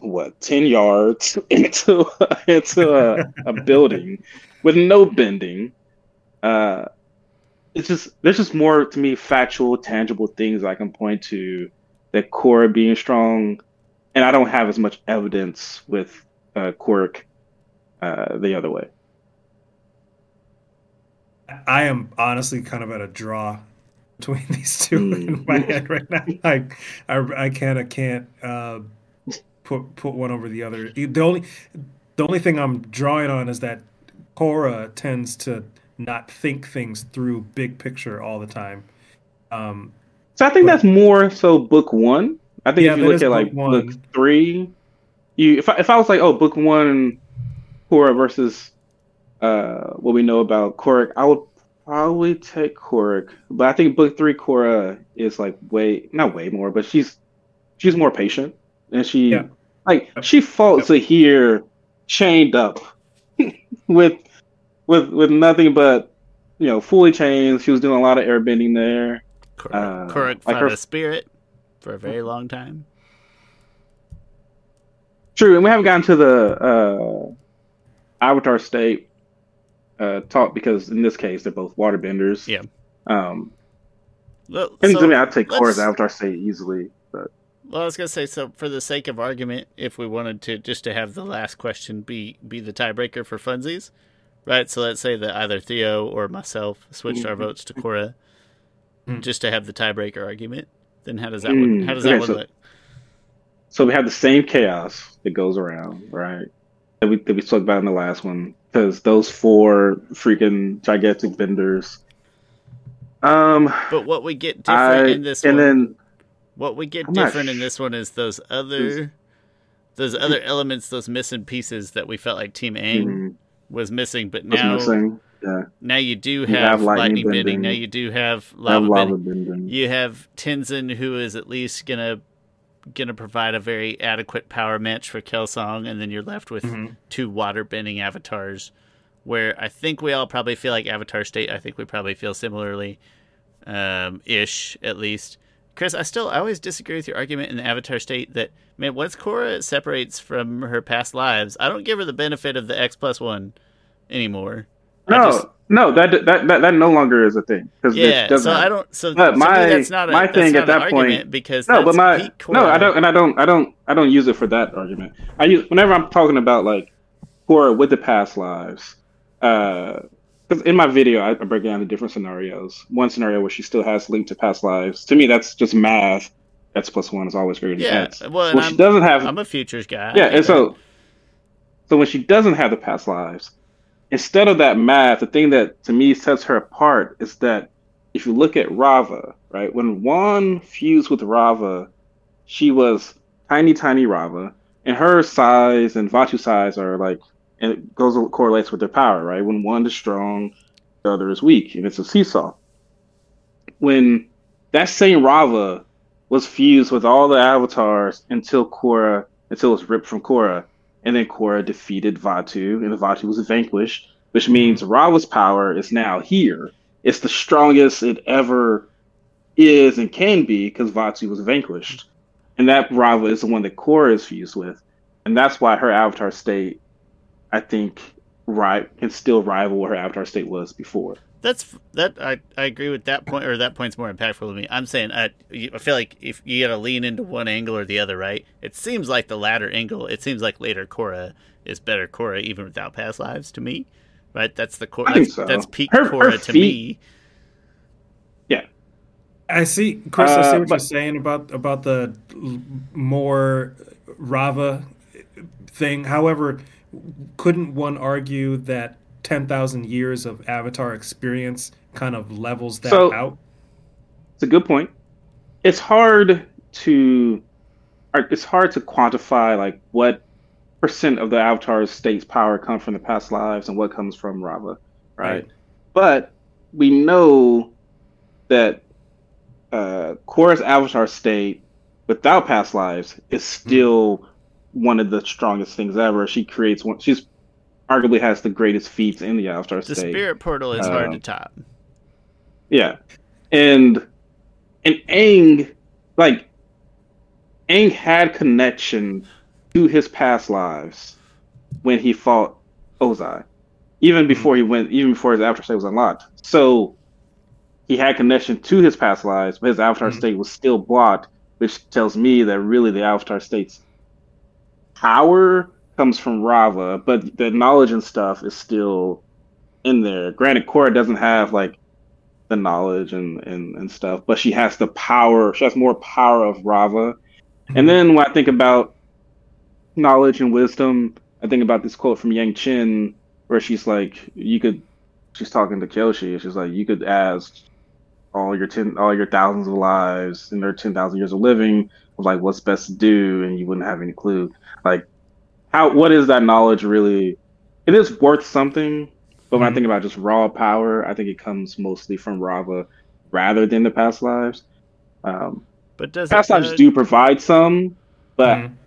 what ten yards into into a, a building with no bending. Uh, it's just there's just more to me factual, tangible things I can point to that Korra being strong, and I don't have as much evidence with uh, Kuruk uh, the other way. I am honestly kind of at a draw between these two Mm. in my head right now. I I, I kind of can't uh, put put one over the other. The only the only thing I'm drawing on is that Korra tends to not think things through big picture all the time. Um, So I think But- that's more so book one. I think Yeah, if you look at like one. book three, you if I, if I was like, oh, book one, Korra versus uh what we know about Korra, I would probably take Korra. But I think book three Korra is like way not way more, but she's she's more patient and she Yeah. like Yep. she fought to here chained up with with with nothing but you know fully chained. She was doing a lot of airbending there. Korra, Uh, like her- spirit for a very long time. True, and we haven't gotten to the uh, Avatar state uh, talk because in this case they're both waterbenders. Yeah. Um, Well, and so- to me, I'd take Korra's Avatar state easily. But Well, I was gonna say, so for the sake of argument, if we wanted to just to have the last question be be the tiebreaker for funsies, right? So let's say that either Theo or myself switched our Mhm. votes to Korra, Hmm. just to have the tiebreaker argument. Then how does that one? How does that okay, one so- look? so we have the same chaos that goes around, right? That we that we spoke about in the last one because those four freaking gigantic benders. Um, But what we get different I in this and one, then what we get I'm not different in this one is those other, those other elements, those missing pieces that we felt like Team Aang mhm, was missing. But what's now, missing? Yeah, now you do You have, have lightning, lightning bending. bending. Now you do have have lava, lava bending. bending. You have Tenzin, who is at least gonna gonna provide a very adequate power match for Kelsang, and then you're left with Mhm. two water bending avatars. Where I think we all probably feel like Avatar State. I think we probably feel similarly, um, ish at least. Chris, I still I always disagree with your argument in the Avatar State that man, once Korra separates from her past lives, I don't give her the benefit of the X plus one anymore. No, just- no, that, that that that no longer is a thing because yeah, so I don't. So But my- that's not a, my that's thing at that point- because No, but my no, I don't, and I don't, I don't, I don't use it for that argument. I use whenever I'm talking about like Korra with the past lives. Uh, Because in my video, I break down the different scenarios. One scenario where she still has link to past lives. To me, that's just math. X plus one is always greater than Yeah, X. well, When she I'm, doesn't have, I'm a futures guy. Yeah, and so, so when she doesn't have the past lives, instead of that math, the thing that to me sets her apart is that if you look at Raava, right, when Wan fused with Raava, she was tiny, tiny Raava, and her size and Vaatu size are like, and it goes correlates with their power, right? When one is strong, the other is weak, and it's a seesaw. When that same Raava was fused with all the avatars until Korra, until it was ripped from Korra, and then Korra defeated Vaatu, and Vaatu was vanquished, which means Raava's power is now here. It's the strongest it ever is and can be because Vaatu was vanquished, and that Raava is the one that Korra is fused with, and that's why her avatar state, I think, right can still rival where her avatar state was before. That's that. I, I agree with that point, or that point's more impactful to me. I'm saying I, I feel like if you got to lean into one angle or the other, right? It seems like the latter angle. It seems like later Korra is better Korra even without past lives to me, right? That's the Korra. That's, so. that's peak Her- her to me. Yeah, I see, Chris. I see Uh, what you're saying about about the more Raava thing. However, couldn't one argue that ten thousand years of Avatar experience kind of levels that So- out? It's a good point. It's hard to it's hard to quantify like what percent of the Avatar's state's power comes from the past lives and what comes from Raava, right? Right. But we know that uh, Korra's Avatar state without past lives is still one of the strongest things ever. She creates one. She's arguably has the greatest feats in the Avatar The state. The Spirit portal is hard Uh, to top. Yeah, and and Aang, like Aang had connection to his past lives when he fought Ozai, even before he went, even before his Avatar state was unlocked. So he had connection to his past lives, but his Avatar Mhm. state was still blocked, which tells me that really the Avatar state's power comes from Raava, but the knowledge and stuff is still in there. Granted, Korra doesn't have like the knowledge and, and, and stuff, but she has the power. She has more power of Raava. And mhm. then when I think about knowledge and wisdom, I think about this quote from Yangchen where she's like, you could, she's talking to Kyoshi. She's like, you could ask all your ten, all your thousands of lives and their ten thousand years of living like what's best to do, and you wouldn't have any clue. Like, how what is that knowledge really? It is worth something, but when I Mhm. think about just raw power, I think it comes mostly from Raava rather than the past lives. Um, But does past it, lives uh, do provide some, but Mhm.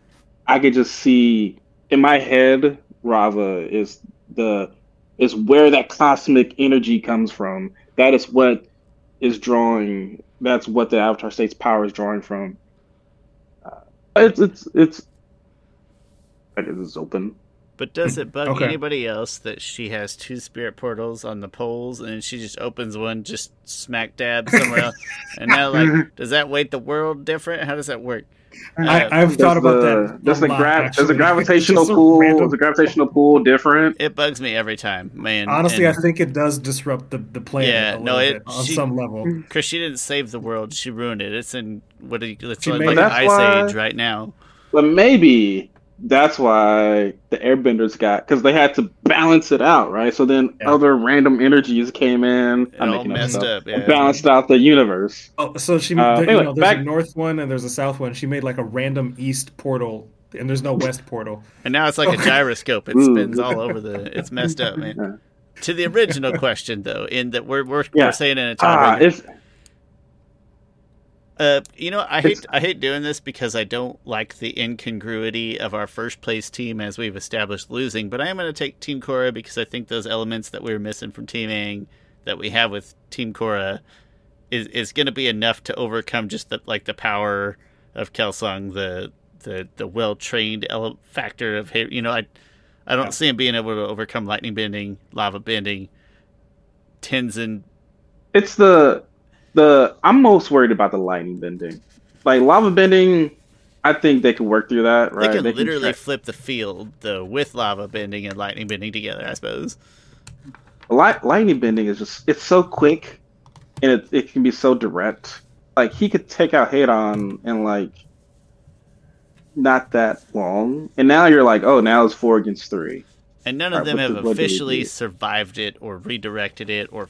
I could just see in my head Raava is the is where that cosmic energy comes from. That is what is drawing. That's what the Avatar State's power is drawing from. It's it's it's. I guess it's open. But does it bug Okay. anybody else that she has two spirit portals on the poles and she just opens one just smack dab somewhere else? And now, like, does that weight the world different? How does that work? I, I've thought Does about the, that. Does a the lot, gra- does the gravitational It's just pull? random. Is the gravitational pull different? it bugs me every time, man. Honestly, And- I think it does disrupt the, the planet Yeah, a no, it- bit on she- some level. Because she didn't save the world, she ruined it. It's in what do you, it's She like made- an ice why- age right now. But maybe that's why the airbenders got because they had to balance it out, right? So then Yeah. other random energies came in. It I'm all making up messed stuff, up. and Yeah. balanced out the universe. Oh, so she, Uh, there, anyway, you know, there's back- a north one and there's a south one. She made like a random east portal, and there's no west portal. And now it's like a gyroscope. It spins all over the. It's messed up, man. Yeah. To the original question, though, in that we're we're, Yeah. we're saying in a time. tiebreaker. Uh, you know, I hate I hate doing this because I don't like the incongruity of our first place team as we've established losing. But I am going to take Team Korra because I think those elements that we were missing from Team Aang that we have with Team Korra is is going to be enough to overcome just the like the power of Kelsang, the the the well trained ele- factor of him. You know, I I don't Yeah. see him being able to overcome lightning bending, lava bending, Tenzin. it's the the I'm most worried about the lightning bending, like lava bending. I think they could work through that, right? They can They literally try- flip the field though with lava bending and lightning bending together. I suppose. Light, lightning bending is just it's so quick and it, it can be so direct like he could take out Hei-Ran in like not that long and now you're like oh now it's four against three And none of Right, them have the- what do you officially survived it or redirected it or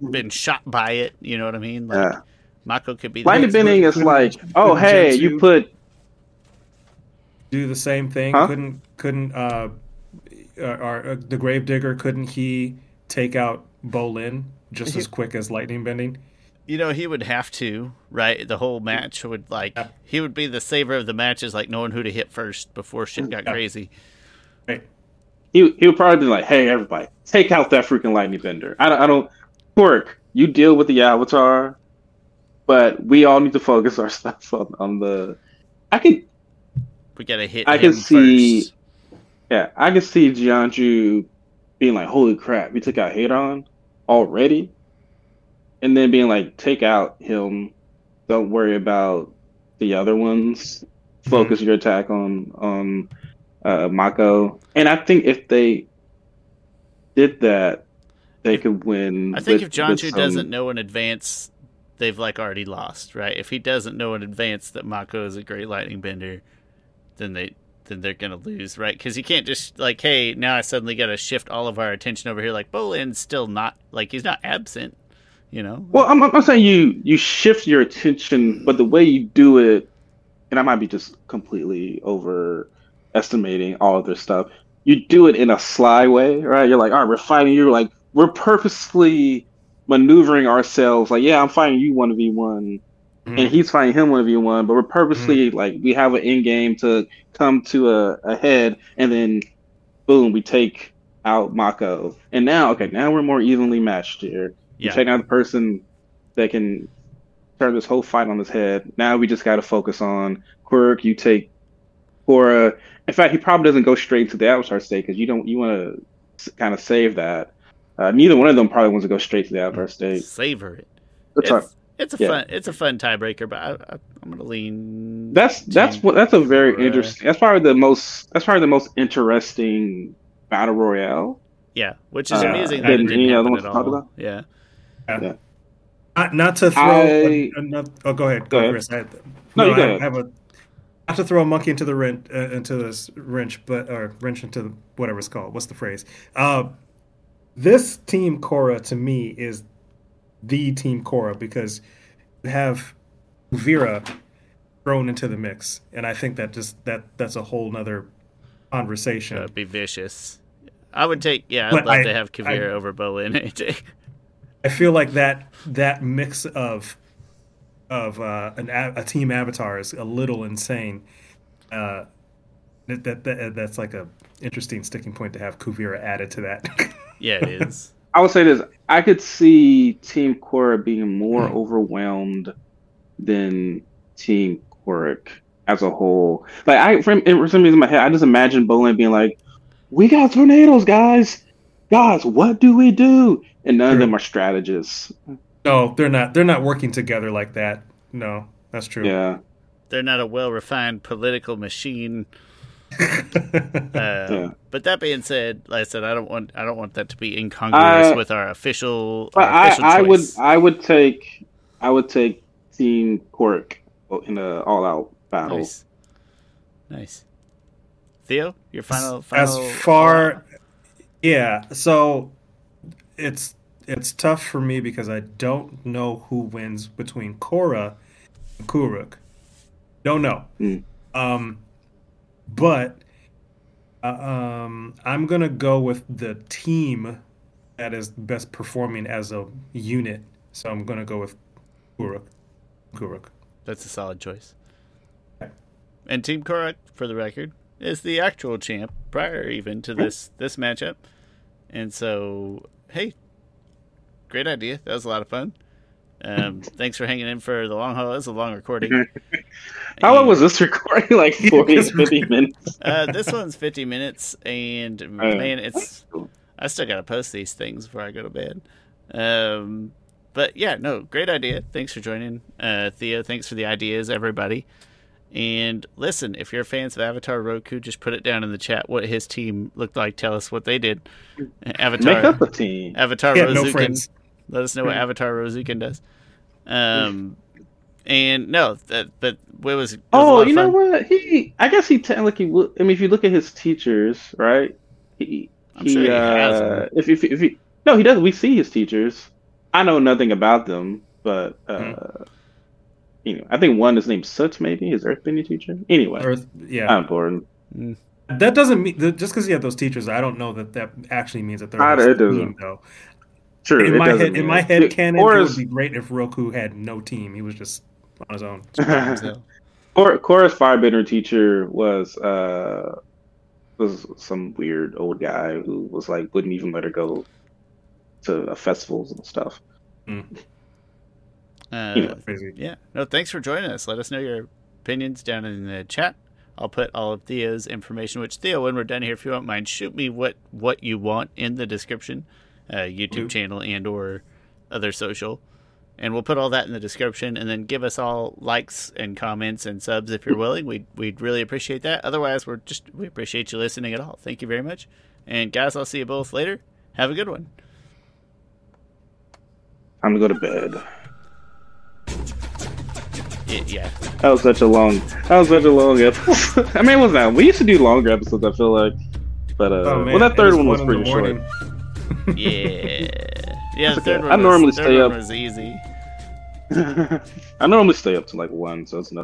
been shot by it. You know what I mean? Like yeah Mako could be. the lightning bending is like oh hey Gen you put Do the same thing. Huh? Couldn't couldn't uh, uh, our, uh, the Gravedigger? Couldn't he take out Bolin just as quick as lightning bending? You know, he would have to, right? The whole match would like Yeah. he would be the saver of the matches, like knowing who to hit first before shit got Yeah. crazy. Right. he, he would probably be like hey everybody take out that freaking lightning bender I don't, I don't Kuruk you deal with the avatar but we all need to focus our stuff on, on the I could We gotta hit. I can see- first. Yeah, I can see Jianzhu being like, "Holy crap, we took out Hei-Ran already," and then being like, "Take out him. Don't worry about the other ones. Focus your attack on on uh, Mako." And I think if they did that, they could win. I think with- if Jianzhu doesn't know in advance, they've like already lost, right? If he doesn't know in advance that Mako is a great lightning bender, then they then they're gonna lose, right? Because you can't just like, hey, now I suddenly got to shift all of our attention over here. Like Bolin's still not like he's not absent, you know. Well, I'm, I'm not saying you you shift your attention, but the way you do it, and I might be just completely overestimating all of this stuff. You do it in a sly way, right? You're like, all right, we're fighting You're Like we're purposely maneuvering ourselves. Like, yeah, I'm fighting you one v one, Mhm. and he's fighting him one v one. But we're purposely like we have an end game to come to a, a head, and then boom, we take out Mako. And now, okay, now we're more evenly matched here. You yeah, take out the person that can turn this whole fight on his head. Now we just got to focus on Kuruk. You take Korra. In fact, he probably doesn't go straight to the Avatar state because you don't. You want to kind of save that. Uh, neither one of them probably wants to go straight to the Avatar state. savor it. That's It's, it's a Yeah. fun it's a fun tiebreaker, but I, I, I'm gonna lean. that's that's what that's a very Korra. interesting. That's probably the most. That's probably the most interesting battle royale. yeah, which is Uh, amusing that didn't didn't any other happen ones at talk all. about? Yeah, Not, not to throw. I- another, oh, go ahead. Go ahead. Chris. I, No, you I, go I ahead. have a. Not to throw a monkey into the wrench, uh, into this wrench, but or wrench into the, whatever it's called. What's the phrase? Uh, this team Korra to me is the team Korra because you have Vera thrown into the mix, and I think that just that that's a whole nother conversation. That'd be vicious. I would take. Yeah, I'd But love I- to have Kuvira I- over Bolin any day. I feel like that that mix of of uh, an a, a team avatar is a little insane. Uh, that, that, that that's like a interesting sticking point to have Kuvira added to that. Yeah, it is. I would say this: I could see Team Korra being more Hmm. overwhelmed than Team Kuruk as a whole. Like I, for, for some reason, in my head, I just imagine Bolin being like, "We got tornadoes, guys. Guys, what do we do?" And none of them are strategists. no, they're not. They're not working together like that. No, that's true. Yeah, They're not a well refined political machine. Uh, Yeah. But that being said, like I said, I don't want I don't want that to be incongruous I- with our official. but our I, official I would. I would take, I would take Team Kuruk in a all-out battle. Nice, nice. Theo, your final, as final far yeah so it's it's tough for me because i don't know who wins between Korra and kuruk don't know Mm. um but uh, um i'm gonna go with the team that is best performing as a unit so i'm gonna go with kuruk kuruk That's a solid choice. Okay. And Team Kuruk, for the record, is the actual champ prior even to this this matchup. And so, hey, great idea. That was a lot of fun. Um, thanks for hanging in for the long haul. It was a long recording. How long was this recording? Like 40, 50 minutes. Uh, this one's 50 minutes, and man, it's I still gotta post these things before I go to bed. Um, but yeah, no, great idea. Thanks for joining, uh, Theo. Thanks for the ideas, everybody. And listen, if you're fans of Avatar Roku, just put it down in the chat what his team looked like. Tell us what they did. Make Avatar, up a team. Avatar He had no friends. Let us know what Avatar Rozukin does. Um, and no, that but it was. It was a Oh, lot of you know what? He, I guess he technically. would- I mean, if you look at his teachers, right? He, I'm sure he has uh, them. if, if if he, no, he doesn't. We see his teachers. I know nothing about them, but uh, Hmm. you know, I think one is named Soot, maybe his Earthbending teacher. Anyway, Earth, yeah not important. That doesn't mean just because you have those teachers, I don't know that that actually means that they're this it doesn't. team, though. True. In it my head, in my it. head It- canon, or it would be great if Roku had no team. He was just on his own. So, Cor- Korra's firebender teacher was uh was some weird old guy who was like wouldn't even let her go to uh, festivals and stuff. uh, Yeah. Crazy. Yeah. No, thanks for joining us. Let us know your opinions down in the chat. I'll put all of Theo's information, which Theo, when we're done here, if you don't mind, shoot me what, what you want in the description, uh, YouTube Mhm. channel and or other social. And we'll put all that in the description and then give us all likes and comments and subs if you're willing. We'd, we'd really appreciate that. Otherwise, we're just, we appreciate you listening at all. Thank you very much. And guys, I'll see you both later. Have a good one. Time to go to bed. Yeah. yeah. That was such a long. That was such a long episode. I mean, it was that. We used to do longer episodes. I feel like, but uh, Oh, well, that third one was one in the pretty short. Morning. Yeah. Yeah, the It's okay. third one I was- normally third stay one up. was easy. I normally stay up to like one, so it's not.